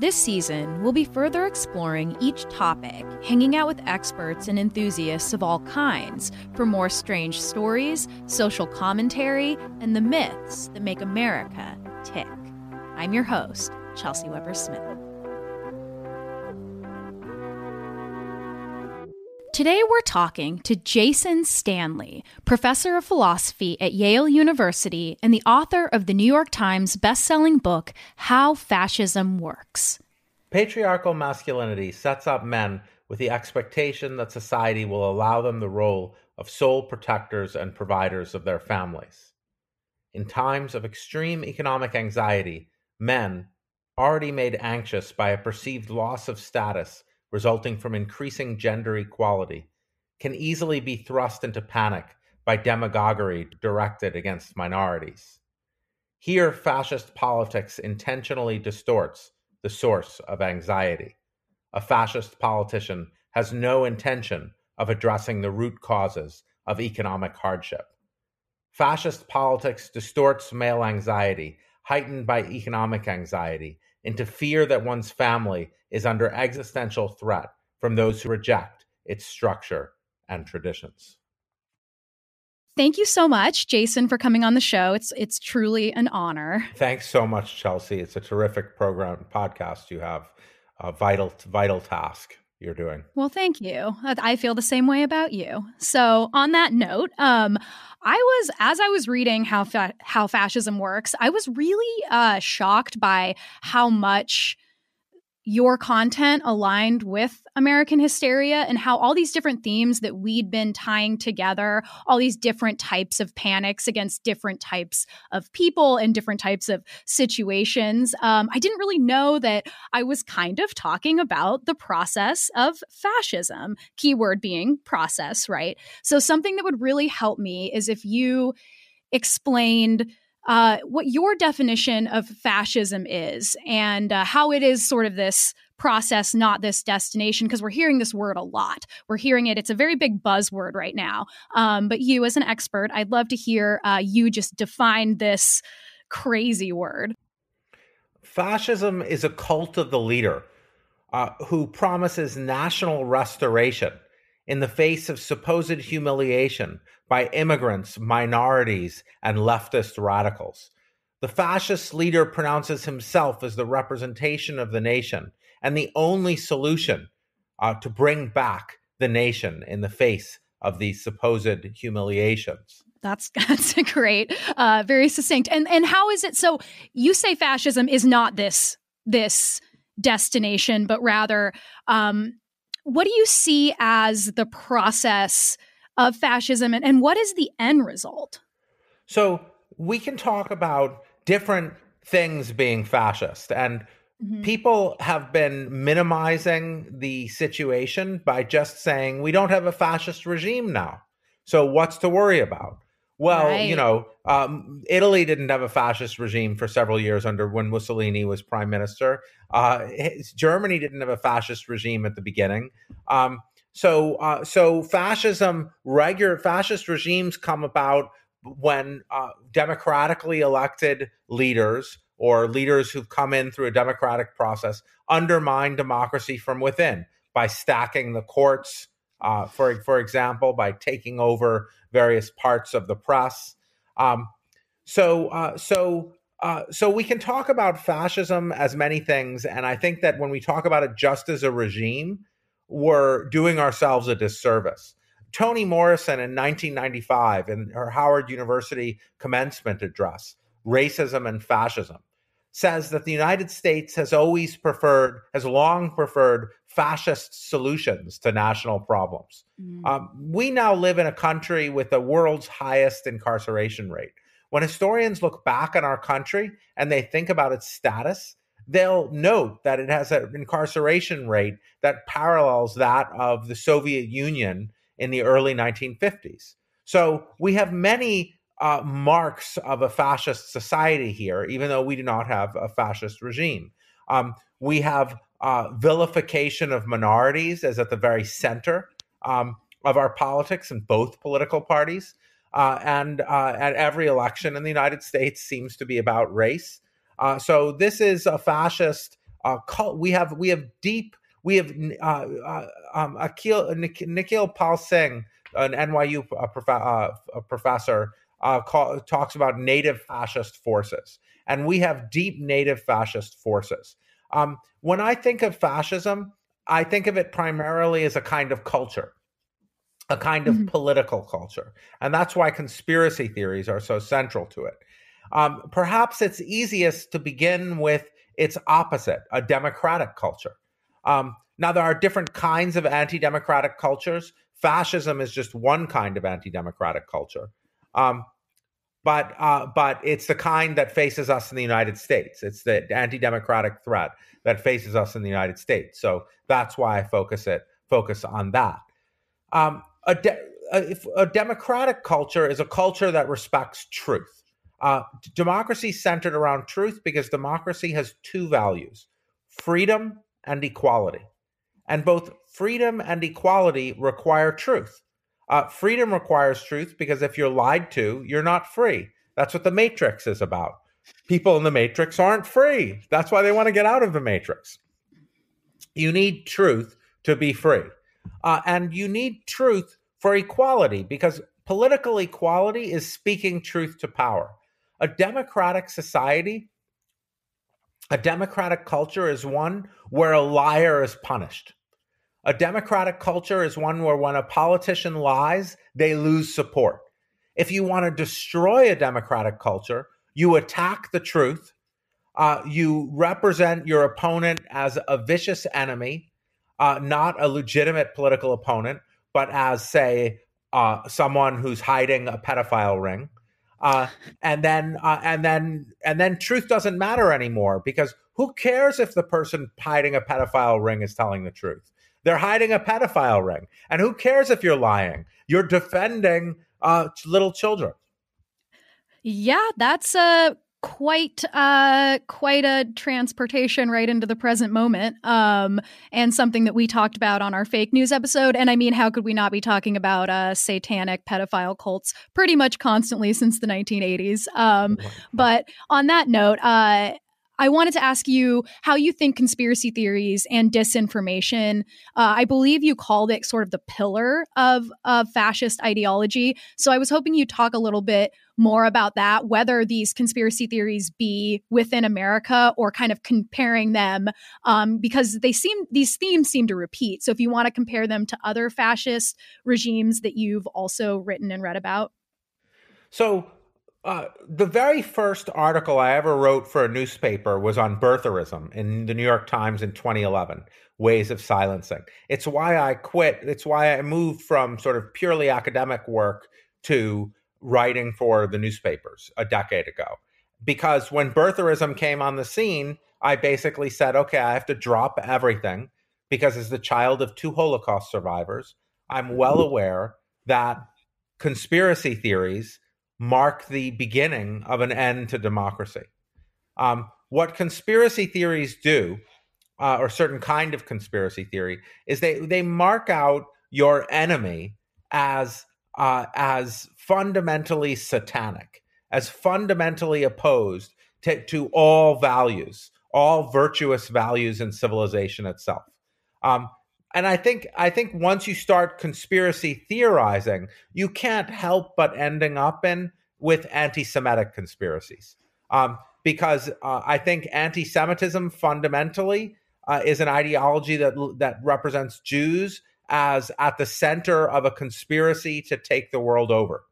This season, we'll be further exploring each topic, hanging out with experts and enthusiasts of all kinds for more strange stories, social commentary, and the myths that make America tick. I'm your host, Chelsea Weber Smith. Today, we're talking to Jason Stanley, professor of philosophy at Yale University and the author of the New York Times bestselling book, How Fascism Works. Patriarchal masculinity sets up men with the expectation that society will allow them the role of sole protectors and providers of their families. In times of extreme economic anxiety, men, already made anxious by a perceived loss of status resulting from increasing gender equality, can easily be thrust into panic by demagoguery directed against minorities. Here, fascist politics intentionally distorts the source of anxiety. A fascist politician has no intention of addressing the root causes of economic hardship. Fascist politics distorts male anxiety, heightened by economic anxiety, into fear that one's family is under existential threat from those who reject its structure and traditions. Thank you so much, Jason, for coming on the show. It's it's truly an honor. Thanks so much, Chelsea. It's a terrific program podcast you have. A vital vital task you're doing. Well, thank you. I feel the same way about you. So, on that note, um, I was as I was reading how fa- how fascism works, I was really uh, shocked by how much your content aligned with American hysteria and how all these different themes that we'd been tying together, all these different types of panics against different types of people and different types of situations. Um, I didn't really know that I was kind of talking about the process of fascism, keyword being process, right? So, something that would really help me is if you explained uh, what your definition of fascism is and uh, how it is sort of this process, not this destination, because we're hearing this word a lot. We're hearing it, it's a very big buzzword right now. Um, but you, as an expert, I'd love to hear uh, you just define this crazy word. Fascism is a cult of the leader uh, who promises national restoration in the face of supposed humiliation by immigrants, minorities, and leftist radicals. The fascist leader pronounces himself as the representation of the nation and the only solution uh, to bring back the nation in the face of these supposed humiliations. That's that's a great, uh, very succinct. And and how is it? So you say fascism is not this this destination, but rather um, what do you see as the process of fascism and, and what is the end result? So we can talk about different things being fascist and mm-hmm. people have been minimizing the situation by just saying we don't have a fascist regime now. So what's to worry about? Well, right. you know, um, Italy didn't have a fascist regime for several years under when Mussolini was prime minister. Uh, Germany didn't have a fascist regime at the beginning. Um, so, uh, so fascism, regular fascist regimes come about when uh, democratically elected leaders or leaders who've come in through a democratic process undermine democracy from within by stacking the courts, uh, for for example, by taking over various parts of the press. Um, so uh, so uh, so we can talk about fascism as many things, and I think that when we talk about it just as a regime, we're doing ourselves a disservice. Toni Morrison in 1995 in her Howard University commencement address, Racism and Fascism, says that the United States has always preferred, has long preferred fascist solutions to national problems. Mm. Um, we now live in a country with the world's highest incarceration rate. When historians look back on our country and they think about its status, they'll note that it has an incarceration rate that parallels that of the Soviet Union in the early 1950s. So we have many uh, marks of a fascist society here, even though we do not have a fascist regime. Um, we have uh, vilification of minorities as at the very center um, of our politics in both political parties. Uh, and uh, at every election in the United States seems to be about race. Uh, so this is a fascist uh, cult, we have we have deep we have um, Nikhil Pal Singh, an NYU prof- professor, uh, call, talks about native fascist forces, and we have deep native fascist forces. Um, when I think of fascism, I think of it primarily as a kind of culture, a kind of mm-hmm. political culture, and that's why conspiracy theories are so central to it. Um, perhaps it's easiest to begin with its opposite, a democratic culture. Um, now, there are different kinds of anti democratic cultures. Fascism is just one kind of anti democratic culture. Um, but uh, but it's the kind that faces us in the United States. It's the anti-democratic threat that faces us in the United States. So that's why I focus it focus on that. Um, a, de- a, a, democratic culture is a culture that respects truth. Uh, democracy centered around truth because democracy has two values: freedom and equality. And both freedom and equality require truth. Uh, freedom requires truth because if you're lied to, you're not free. That's what the Matrix is about. People in the Matrix aren't free. That's why they want to get out of the Matrix. You need truth to be free. Uh, and you need truth for equality because political equality is speaking truth to power. A democratic society a democratic culture is one where a liar is punished. A democratic culture is one where when a politician lies, they lose support. If you want to destroy a democratic culture, you attack the truth. Uh, you represent your opponent as a vicious enemy, uh, not a legitimate political opponent, but as, say, uh, someone who's hiding a pedophile ring uh, and then uh, and then and then truth doesn't matter anymore because who cares if the person hiding a pedophile ring is telling the truth? They're hiding a pedophile ring, and who cares if you're lying? You're defending uh, little children. Yeah, that's a quite uh quite a transportation right into the present moment um and something that we talked about on our fake news episode and i mean how could we not be talking about uh satanic pedophile cults pretty much constantly since the 1980s um but on that note uh I wanted to ask you how you think conspiracy theories and disinformation, uh, I believe you called it sort of the pillar of, of fascist ideology. So I was hoping you'd talk a little bit more about that, whether these conspiracy theories be within America or kind of comparing them, um, because they seem these themes seem to repeat. So if you want to compare them to other fascist regimes that you've also written and read about. So uh, the very first article I ever wrote for a newspaper was on birtherism in the New York Times in 2011, Ways of Silencing. It's why I quit. It's why I moved from sort of purely academic work to writing for the newspapers a decade ago. Because when birtherism came on the scene, I basically said, okay, I have to drop everything because as the child of two Holocaust survivors, I'm well aware that conspiracy theories mark the beginning of an end to democracy. Um, what conspiracy theories do, uh, or certain kind of conspiracy theory, is they they mark out your enemy as uh, as fundamentally satanic, as fundamentally opposed to, to all values, all virtuous values in civilization itself. Um, and I think I think once you start conspiracy theorizing, you can't help but ending up in with anti-Semitic conspiracies, um, because uh, I think anti-Semitism fundamentally uh, is an ideology that that represents Jews as at the center of a conspiracy to take the world over.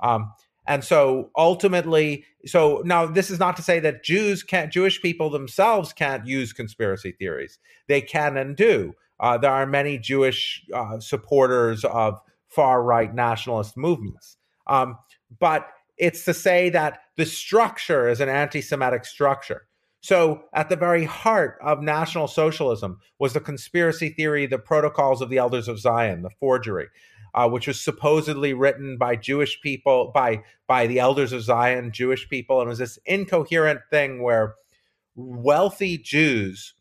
Um, and so ultimately, so now this is not to say that Jews can't, Jewish people themselves can't use conspiracy theories. They can and do. Uh, there are many Jewish uh, supporters of far right nationalist movements. Um, but it's to say that the structure is an anti Semitic structure. So, at the very heart of National Socialism was the conspiracy theory, the protocols of the Elders of Zion, the forgery, uh, which was supposedly written by Jewish people, by by the Elders of Zion, Jewish people, and it was this incoherent thing where wealthy Jews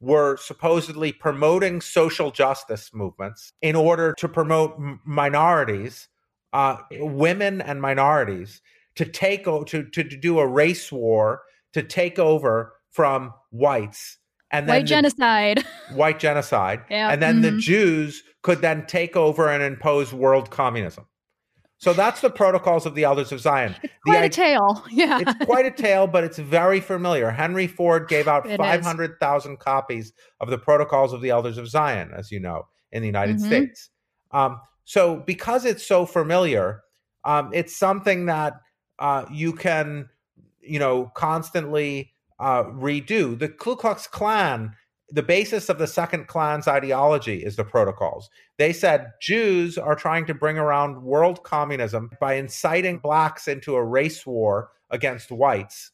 were supposedly promoting social justice movements in order to promote m- minorities, uh, women and minorities, to take o- to, to to do a race war to take over from whites and then white the, genocide, white genocide, yeah. and then mm-hmm. the Jews could then take over and impose world communism. So that's the protocols of the Elders of Zion. It's quite the, a tale. Yeah. It's quite a tale, but it's very familiar. Henry Ford gave out 500,000 copies of the protocols of the Elders of Zion, as you know, in the United mm-hmm. States. Um, so because it's so familiar, um, it's something that uh, you can, you know, constantly uh, redo. The Ku Klux Klan the basis of the second Klan's ideology is the protocols. They said Jews are trying to bring around world communism by inciting blacks into a race war against whites.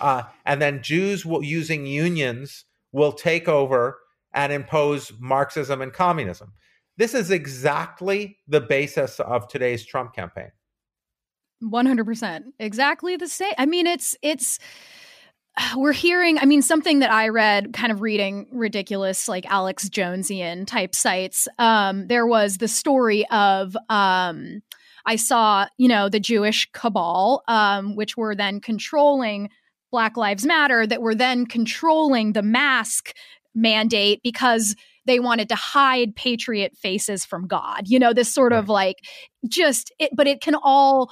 Uh, and then Jews will, using unions will take over and impose Marxism and communism. This is exactly the basis of today's Trump campaign. 100%. Exactly the same. I mean, it's, it's, we're hearing, I mean, something that I read kind of reading ridiculous, like Alex Jonesian type sites. Um, there was the story of, um, I saw, you know, the Jewish cabal, um, which were then controlling Black Lives Matter, that were then controlling the mask mandate because they wanted to hide patriot faces from God. You know, this sort of like just it, but it can all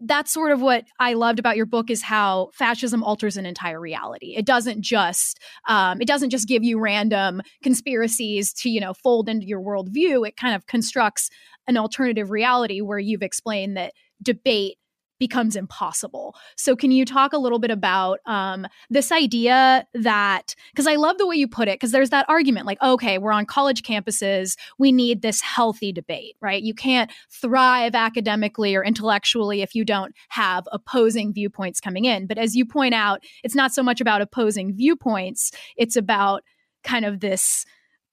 that's sort of what I loved about your book is how fascism alters an entire reality. It doesn't just um, it doesn't just give you random conspiracies to you know fold into your worldview. It kind of constructs an alternative reality where you've explained that debate becomes impossible. So, can you talk a little bit about um, this idea that, because I love the way you put it, because there's that argument like, okay, we're on college campuses, we need this healthy debate, right? You can't thrive academically or intellectually if you don't have opposing viewpoints coming in. But as you point out, it's not so much about opposing viewpoints, it's about kind of this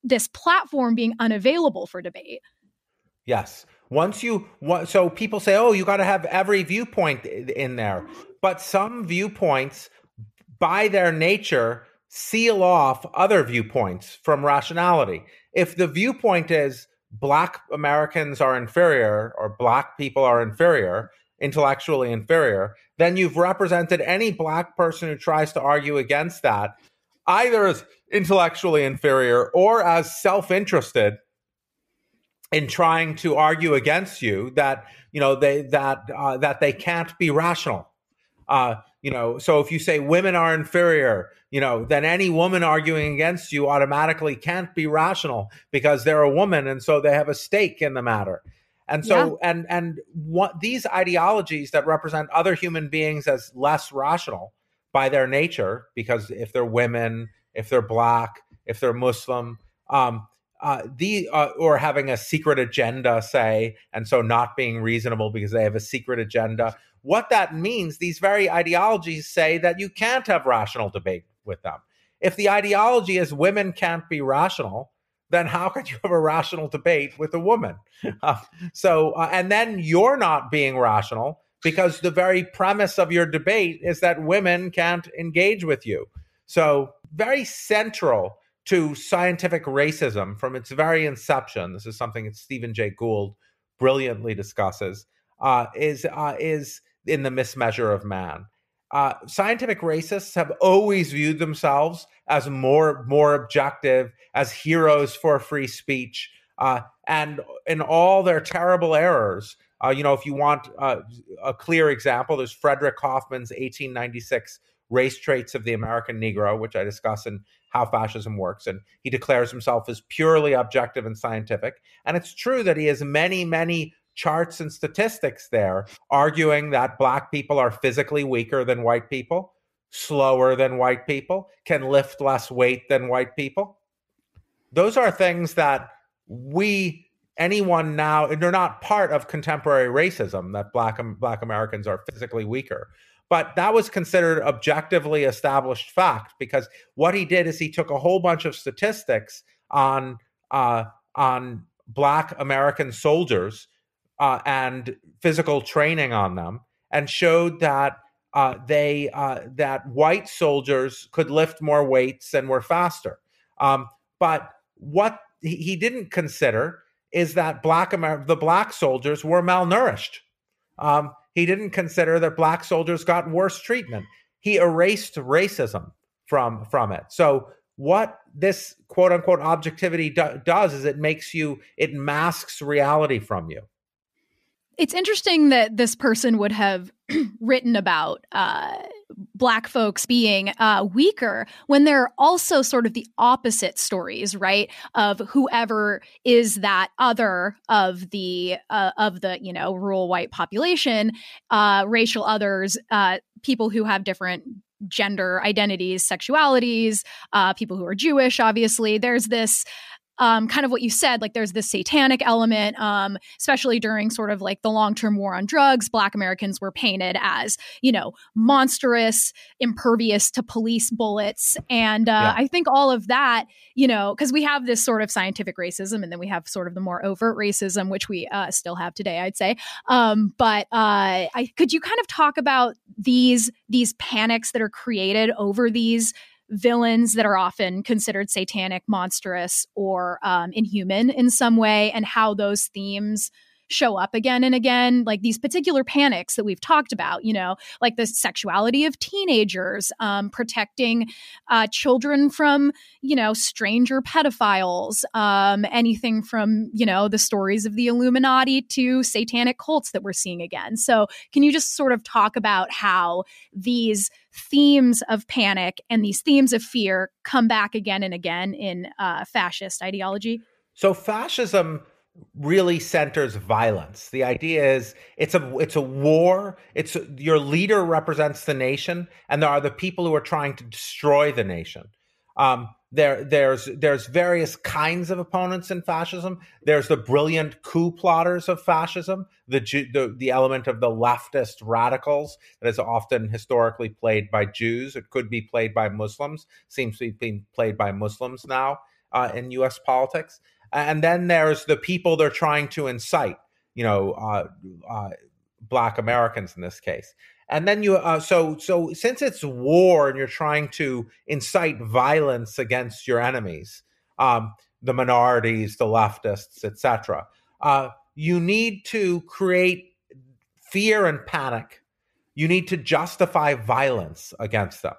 this platform being unavailable for debate. Yes. Once you so people say, "Oh, you got to have every viewpoint in there," but some viewpoints, by their nature, seal off other viewpoints from rationality. If the viewpoint is Black Americans are inferior or Black people are inferior, intellectually inferior, then you've represented any Black person who tries to argue against that either as intellectually inferior or as self interested in trying to argue against you that you know they that uh, that they can't be rational uh, you know so if you say women are inferior you know then any woman arguing against you automatically can't be rational because they're a woman and so they have a stake in the matter and so yeah. and and what these ideologies that represent other human beings as less rational by their nature because if they're women if they're black if they're muslim um, uh, the uh, or having a secret agenda, say, and so not being reasonable because they have a secret agenda. What that means, these very ideologies say that you can't have rational debate with them. If the ideology is women can't be rational, then how could you have a rational debate with a woman? Uh, so, uh, and then you're not being rational because the very premise of your debate is that women can't engage with you. So, very central to scientific racism from its very inception. This is something that Stephen Jay Gould brilliantly discusses. Uh, is uh, is in the mismeasure of man. Uh, scientific racists have always viewed themselves as more more objective, as heroes for free speech, uh, and in all their terrible errors. Uh, you know, if you want uh, a clear example, there's Frederick Hoffman's 1896 Race Traits of the American Negro, which I discuss in how fascism works. And he declares himself as purely objective and scientific. And it's true that he has many, many charts and statistics there arguing that black people are physically weaker than white people, slower than white people, can lift less weight than white people. Those are things that we anyone now they're not part of contemporary racism that black black Americans are physically weaker but that was considered objectively established fact because what he did is he took a whole bunch of statistics on uh, on Black American soldiers uh, and physical training on them, and showed that uh, they uh, that white soldiers could lift more weights and were faster. Um, but what he, didn't consider is that black Amer- the black soldiers were malnourished. Um, he didn't consider that black soldiers got worse treatment. He erased racism from from it. So what this quote unquote objectivity do- does is it makes you it masks reality from you it's interesting that this person would have written about uh, black folks being uh, weaker when there are also sort of the opposite stories right of whoever is that other of the uh, of the you know rural white population uh, racial others uh, people who have different gender identities sexualities uh, people who are jewish obviously. There's this um, kind of what you said, like there's this satanic element, um, especially during sort of like the long term war on drugs. Black Americans were painted as, you know, monstrous, impervious to police bullets. And uh, yeah. I think all of that, you know, because we have this sort of scientific racism and then we have sort of the more overt racism, which we uh, still have today, I'd say. Um, but uh, I, could you kind of talk about these these panics that are created over these villains that are often considered satanic, monstrous, or um, inhuman in some way, and how those themes show up again and again like these particular panics that we've talked about you know like the sexuality of teenagers um, protecting uh, children from you know stranger pedophiles um, anything from you know the stories of the illuminati to satanic cults that we're seeing again. So can you just sort of talk about how these themes of panic and these themes of fear come back again and again in uh, fascist ideology? So fascism really centers violence. The idea is it's a it's a war. It's a, your leader represents the nation, and there are the people who are trying to destroy the nation. Um, there there's there's various kinds of opponents in fascism. There's the brilliant coup plotters of fascism, the the the element of the leftist radicals that is often historically played by Jews. It could be played by Muslims. Seems to be being played by Muslims now uh, in U.S. politics and then there's the people they're trying to incite you know uh, uh, black americans in this case. And then you uh, so so since it's war and you're trying to incite violence against your enemies um, the minorities the leftists etc uh, you need to create fear and panic. You need to justify violence against them.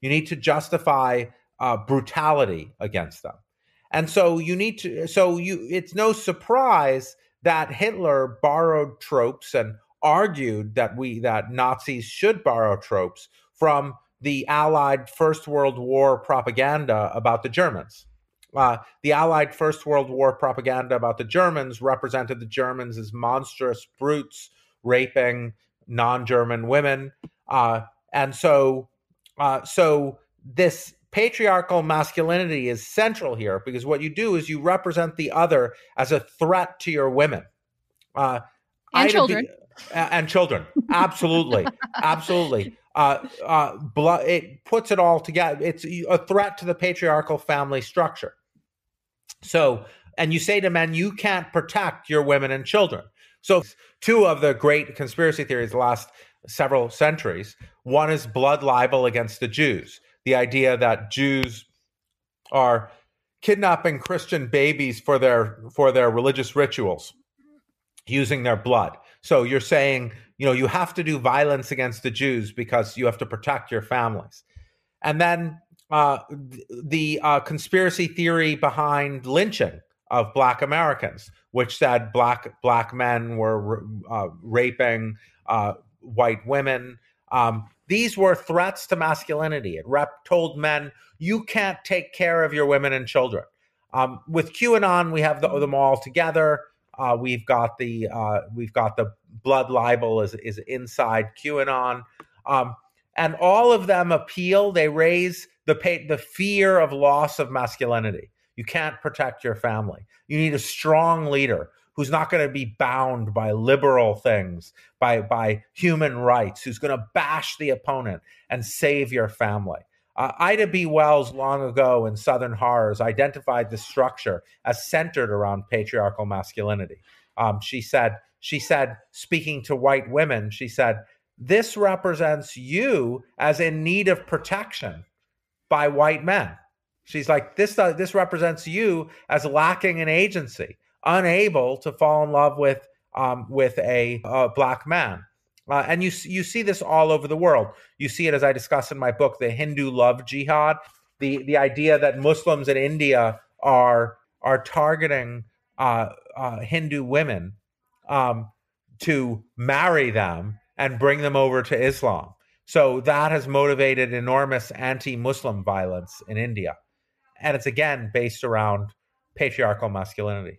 You need to justify uh, brutality against them and so you need to so you it's no surprise that Hitler borrowed tropes and argued that we that Nazis should borrow tropes from the Allied First World War propaganda about the Germans. Uh, the Allied First World War propaganda about the Germans represented the Germans as monstrous brutes raping non-German women, uh, and so uh, so this patriarchal masculinity is central here because what you do is you represent the other as a threat to your women. Uh, and children. be, uh, and children. Absolutely. Absolutely. Uh, uh, blo- it puts it all together. It's a threat to the patriarchal family structure. So and you say to men you can't protect your women and children. So two of the great conspiracy theories the last several centuries one is blood libel against the jews the idea that Jews are kidnapping Christian babies for their for their religious rituals using their blood. So you're saying, you know, you have to do violence against the Jews because you have to protect your families. And then uh, the uh, conspiracy theory behind lynching of Black Americans, which said black black men were uh, raping uh, white women. Um, these were threats to masculinity. It rep told men, you can't take care of your women and children. Um, with QAnon, we have the, them all together. Uh, we've got the uh, we've got the blood libel is is inside QAnon, um, and all of them appeal. They raise the pay, the fear of loss of masculinity. You can't protect your family. You need a strong leader who's not going to be bound by liberal things, by by human rights, who's going to bash the opponent and save your family. Uh, Ida B. Wells, long ago in Southern Horrors, identified the structure as centered around patriarchal masculinity. Um, she said, she said, speaking to white women, she said, "This represents you as in need of protection by white men." She's like, "This uh, this represents you as lacking an agency." Unable to fall in love with um, with a, a black man. Uh, and you you see this all over the world. You see it as I discuss in my book, the Hindu love jihad. the the idea that Muslims in India are are targeting uh, uh, Hindu women um, to marry them and bring them over to Islam. So that has motivated enormous anti-Muslim violence in India, and it's again based around patriarchal masculinity.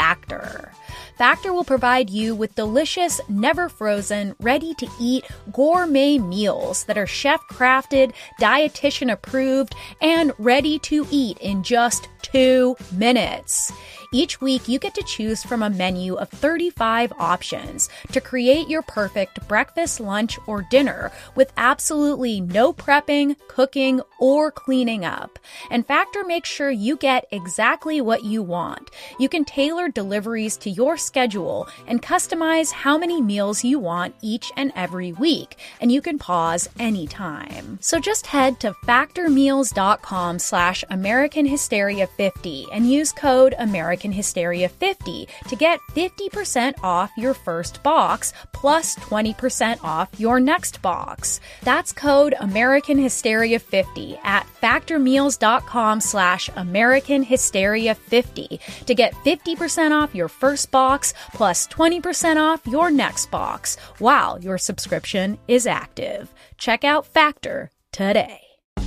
Factor. Factor will provide you with delicious, never frozen, ready to eat gourmet meals that are chef crafted, dietitian approved, and ready to eat in just two minutes. Each week, you get to choose from a menu of 35 options to create your perfect breakfast, lunch, or dinner with absolutely no prepping, cooking, or cleaning up. And Factor makes sure you get exactly what you want. You can tailor deliveries to your schedule and customize how many meals you want each and every week, and you can pause anytime. So just head to factormeals.com slash American Hysteria 50 and use code American American Hysteria 50 to get 50% off your first box plus 20% off your next box. That's code American Hysteria 50 at factormeals.com slash American Hysteria 50 to get 50% off your first box plus 20% off your next box while your subscription is active. Check out Factor today.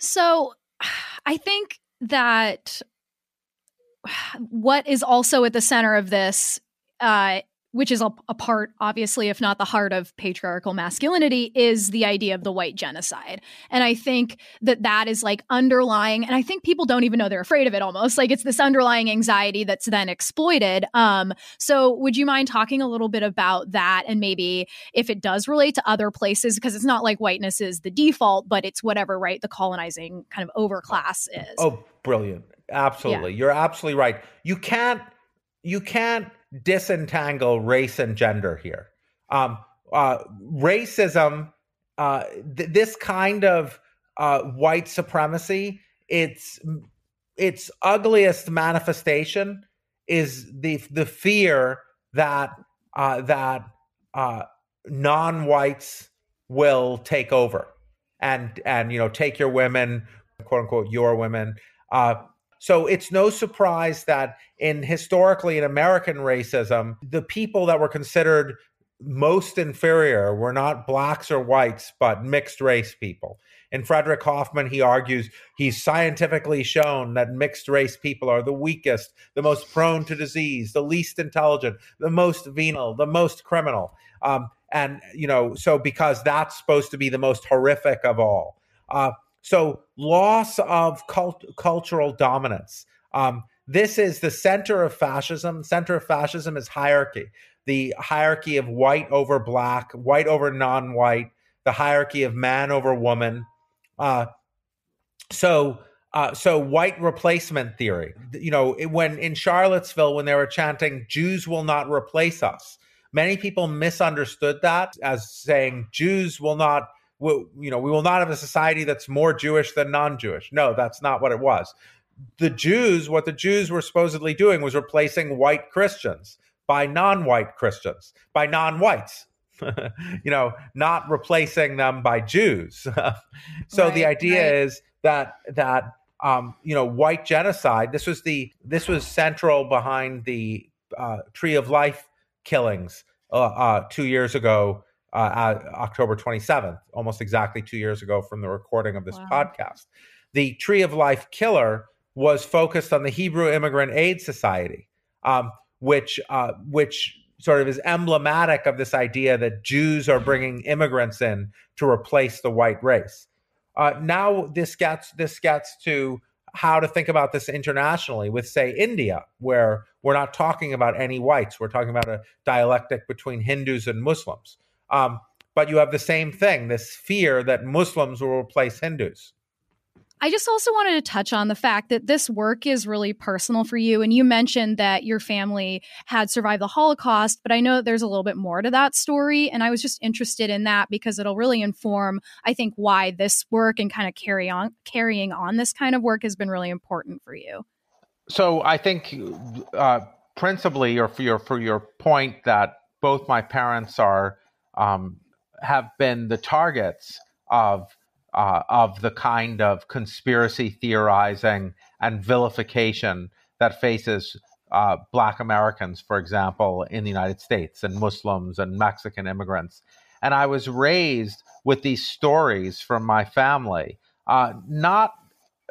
So I think that what is also at the center of this uh, which is a, a, part, obviously, if not the heart of patriarchal masculinity, is the idea of the white genocide. And I think that that is like underlying, and I think people don't even know they're afraid of it almost. Like it's this underlying anxiety that's then exploited. Um, so, would you mind talking a little bit about that and maybe if it does relate to other places? Because it's not like whiteness is the default, but it's whatever, right? The colonizing kind of overclass is. Oh, brilliant. Absolutely. Yeah. You're absolutely right. You can't, you can't disentangle race and gender here. Um, uh, racism, uh, th- this kind of uh, white supremacy, its its ugliest manifestation is the the fear that uh, that uh, non-whites will take over and and you know take your women, quote unquote, your women. Uh, so it's no surprise that in historically in American racism, the people that were considered most inferior were not blacks or whites, but mixed race people. In Frederick Hoffman, he argues he's scientifically shown that mixed race people are the weakest, the most prone to disease, the least intelligent, the most venal, the most criminal. Um, and, you know, so because that's supposed to be the most horrific of all. Uh, so loss of cult- cultural dominance. Um, this is the center of fascism. Center of fascism is hierarchy. The hierarchy of white over black, white over non-white, the hierarchy of man over woman. Uh, so, uh, so white replacement theory. You know, when in Charlottesville, when they were chanting "Jews will not replace us," many people misunderstood that as saying Jews will not we, you know, we will not have a society that's more Jewish than non-Jewish. No, that's not what it was. The Jews, what the Jews were supposedly doing was replacing white Christians by non-white Christians, by non-whites. you know, not replacing them by Jews. so right, the idea right. is that that um, you know, white genocide. This was the this was central behind the uh, Tree of Life killings uh, uh, two years ago uh, October 27th, almost exactly two years ago from the recording of this wow. podcast. The Tree of Life killer was focused on the Hebrew Immigrant Aid Society, um, which uh, which sort of is emblematic of this idea that Jews are bringing immigrants in to replace the white race. Uh, now this gets this gets to how to think about this internationally with say India, where we're not talking about any whites, we're talking about a dialectic between Hindus and Muslims. Um, but you have the same thing, this fear that Muslims will replace Hindus. I just also wanted to touch on the fact that this work is really personal for you. And you mentioned that your family had survived the Holocaust, but I know that there's a little bit more to that story. And I was just interested in that because it'll really inform, I think, why this work and kind of carry on carrying on this kind of work has been really important for you. So I think uh, principally, or for your for your point that both my parents are um, have been the targets of uh, of the kind of conspiracy theorizing and vilification that faces uh, Black Americans, for example, in the United States, and Muslims and Mexican immigrants. And I was raised with these stories from my family, uh, not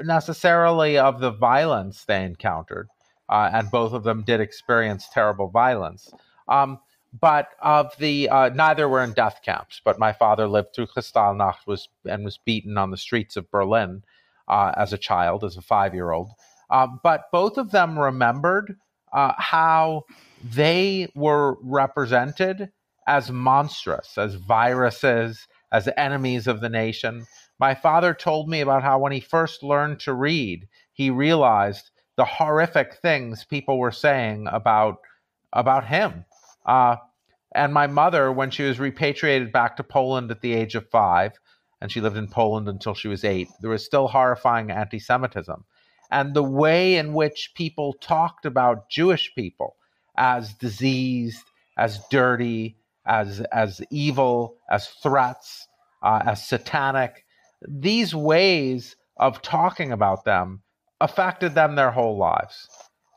necessarily of the violence they encountered, uh, and both of them did experience terrible violence. Um, but of the uh, neither were in death camps. But my father lived through Kristallnacht was and was beaten on the streets of Berlin uh, as a child, as a five year old. Uh, but both of them remembered uh, how they were represented as monstrous, as viruses, as enemies of the nation. My father told me about how when he first learned to read, he realized the horrific things people were saying about about him uh, and my mother, when she was repatriated back to Poland at the age of five, and she lived in Poland until she was eight, there was still horrifying anti Semitism. And the way in which people talked about Jewish people as diseased, as dirty, as, as evil, as threats, uh, as satanic, these ways of talking about them affected them their whole lives.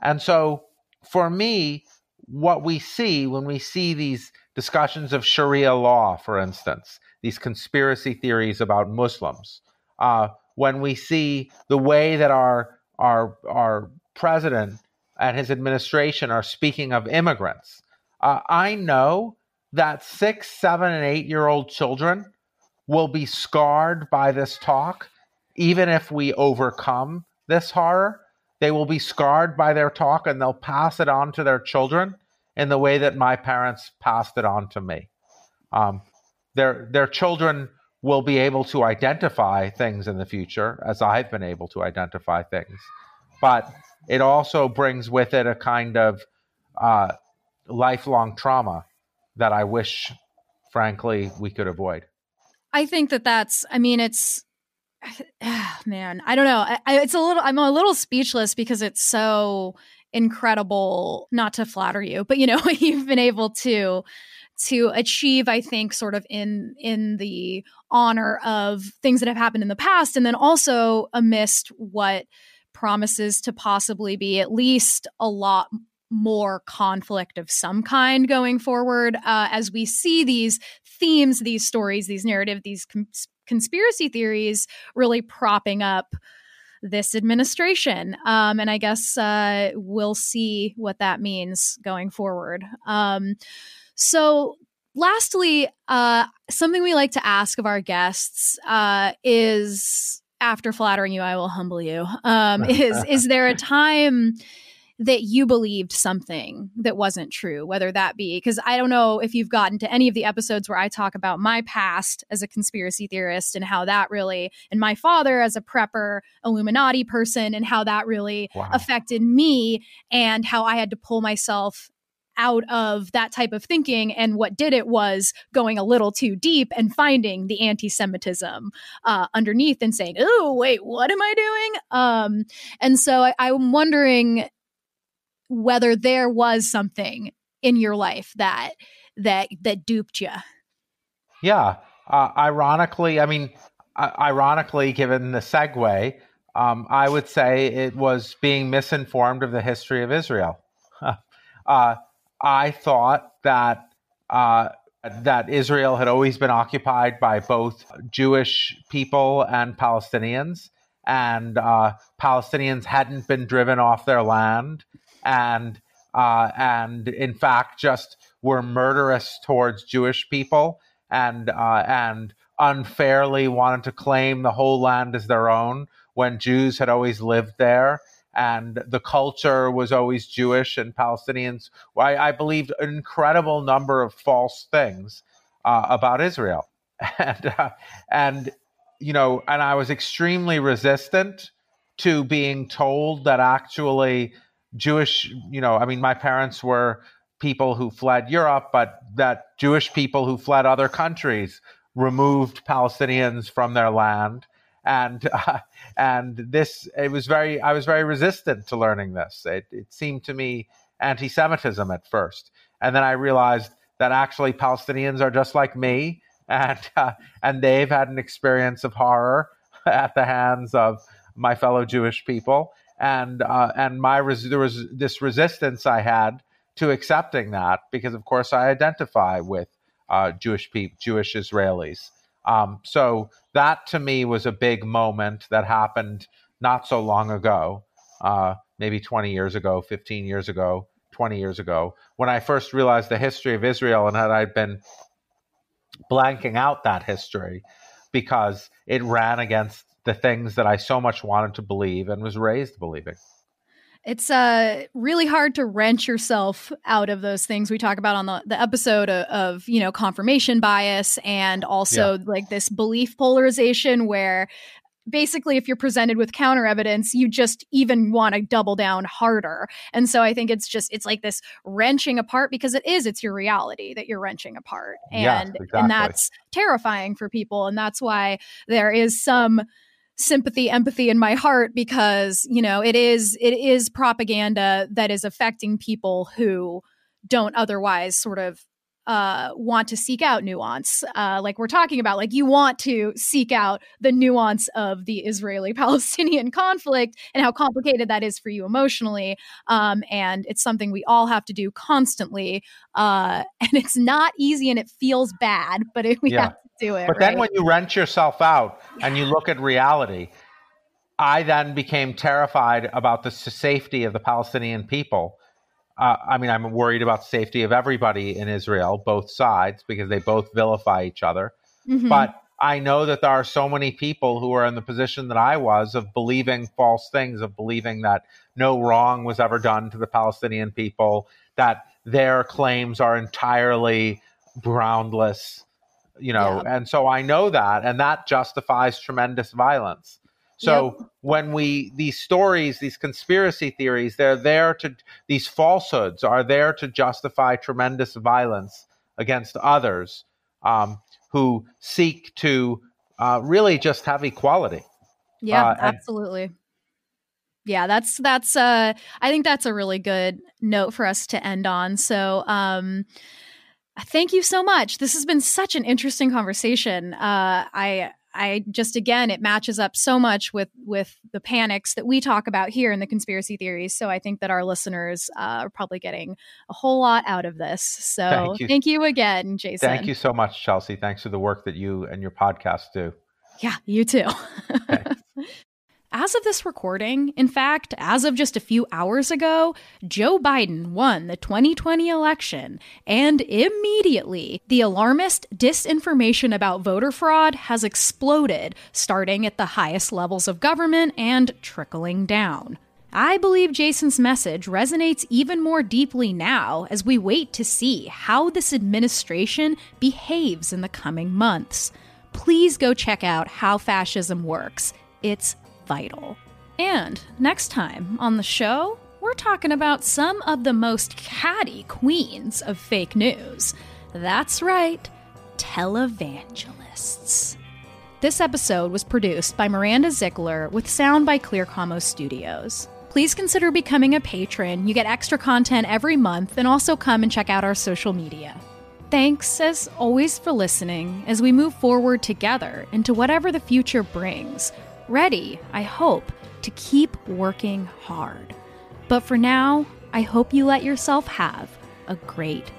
And so for me, what we see when we see these discussions of Sharia law, for instance, these conspiracy theories about Muslims, uh, when we see the way that our our our president and his administration are speaking of immigrants, uh, I know that six, seven, and eight year old children will be scarred by this talk, even if we overcome this horror. They will be scarred by their talk and they'll pass it on to their children in the way that my parents passed it on to me. Um, their their children will be able to identify things in the future as I've been able to identify things, but it also brings with it a kind of uh, lifelong trauma that I wish, frankly, we could avoid. I think that that's. I mean, it's man, I don't know. I, I, it's a little. I'm a little speechless because it's so incredible. Not to flatter you, but you know, you've been able to to achieve. I think sort of in in the honor of things that have happened in the past, and then also amidst what promises to possibly be at least a lot more conflict of some kind going forward uh, as we see these themes, these stories, these narrative, these cons- conspiracy theories really propping up this administration. Um, and I guess uh, we'll see what that means going forward. Um, so, lastly, uh, something we like to ask of our guests uh, is after flattering you, I will humble you. Um, is is there a time that you believed something that wasn't true, whether that be because I don't know if you've gotten to any of the episodes where I talk about my past as a conspiracy theorist and how that really, and my father as a prepper Illuminati person, and how that really wow. affected me and how I had to pull myself out of that type of thinking. And what did it was going a little too deep and finding the anti Semitism uh, underneath and saying, oh, wait, what am I doing? Um, and so I, I'm wondering whether there was something in your life that that that duped you. Yeah, uh, ironically, I mean, uh, ironically, given the segue, um, I would say it was being misinformed of the history of Israel. uh, I thought that uh, that Israel had always been occupied by both Jewish people and Palestinians, and uh, Palestinians hadn't been driven off their land, and uh, and in fact just were murderous towards Jewish people and uh, and unfairly wanted to claim the whole land as their own when Jews had always lived there and the culture was always Jewish and Palestinians. I, I believed an incredible number of false things uh, about Israel, and uh, and you know, and I was extremely resistant to being told that actually Jewish, you know, I mean, my parents were people who fled Europe, but that Jewish people who fled other countries removed Palestinians from their land. And uh, and this it was very I was very resistant to learning this. It, it seemed to me anti-Semitism at first, and then I realized that actually Palestinians are just like me, and uh, and they've had an experience of horror at the hands of my fellow Jewish people, and uh, and my res- there was this resistance I had to accepting that because of course I identify with uh, Jewish people, Jewish Israelis. Um, so that to me was a big moment that happened not so long ago, uh, maybe 20 years ago, 15 years ago, 20 years ago, when I first realized the history of Israel and had I'd been blanking out that history because it ran against the things that I so much wanted to believe and was raised believing it's uh really hard to wrench yourself out of those things we talk about on the, the episode of, of you know confirmation bias and also yeah. like this belief polarization where basically if you're presented with counter evidence you just even want to double down harder and so i think it's just it's like this wrenching apart because it is it's your reality that you're wrenching apart and yes, exactly. and that's terrifying for people and that's why there is some sympathy empathy in my heart because you know it is it is propaganda that is affecting people who don't otherwise sort of uh, want to seek out nuance. Uh, like we're talking about like you want to seek out the nuance of the israeli palestinian conflict and how complicated that is for you emotionally. Um, and it's something we all have to do constantly. Uh, and it's not easy and it feels bad but it, we yeah. have do it. But right? then when you rent yourself out yeah. and you look at reality, I then became terrified about the safety of the Palestinian people. Uh, I mean, I'm worried about the safety of everybody in Israel, both sides, because they both vilify each other. Mm-hmm. But I know that there are so many people who are in the position that I was of believing false things, of believing that no wrong was ever done to the Palestinian people, that their claims are entirely groundless, you know yeah. and so i know that and that justifies tremendous violence so yep. when we these stories these conspiracy theories they're there to these falsehoods are there to justify tremendous violence against others um, who seek to uh, really just have equality yeah uh, absolutely yeah that's that's uh i think that's a really good note for us to end on so um Thank you so much. This has been such an interesting conversation. Uh, I I just again it matches up so much with with the panics that we talk about here in the conspiracy theories. So I think that our listeners uh, are probably getting a whole lot out of this. So thank you, thank you again, Jason. Thank you so much, Chelsea. Thanks for the work that you and your podcast do. Yeah, you too. As of this recording, in fact, as of just a few hours ago, Joe Biden won the 2020 election, and immediately the alarmist disinformation about voter fraud has exploded, starting at the highest levels of government and trickling down. I believe Jason's message resonates even more deeply now as we wait to see how this administration behaves in the coming months. Please go check out How Fascism Works. It's vital. And next time on the show, we're talking about some of the most catty queens of fake news. That's right, televangelists. This episode was produced by Miranda Zickler with sound by Clear Como Studios. Please consider becoming a patron. You get extra content every month and also come and check out our social media. Thanks, as always, for listening as we move forward together into whatever the future brings ready, I hope, to keep working hard. But for now, I hope you let yourself have a great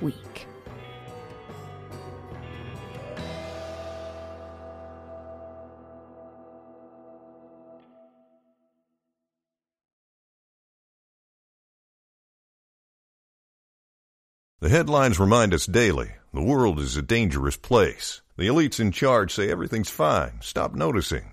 week. The headlines remind us daily the world is a dangerous place. The elites in charge say everything's fine, stop noticing.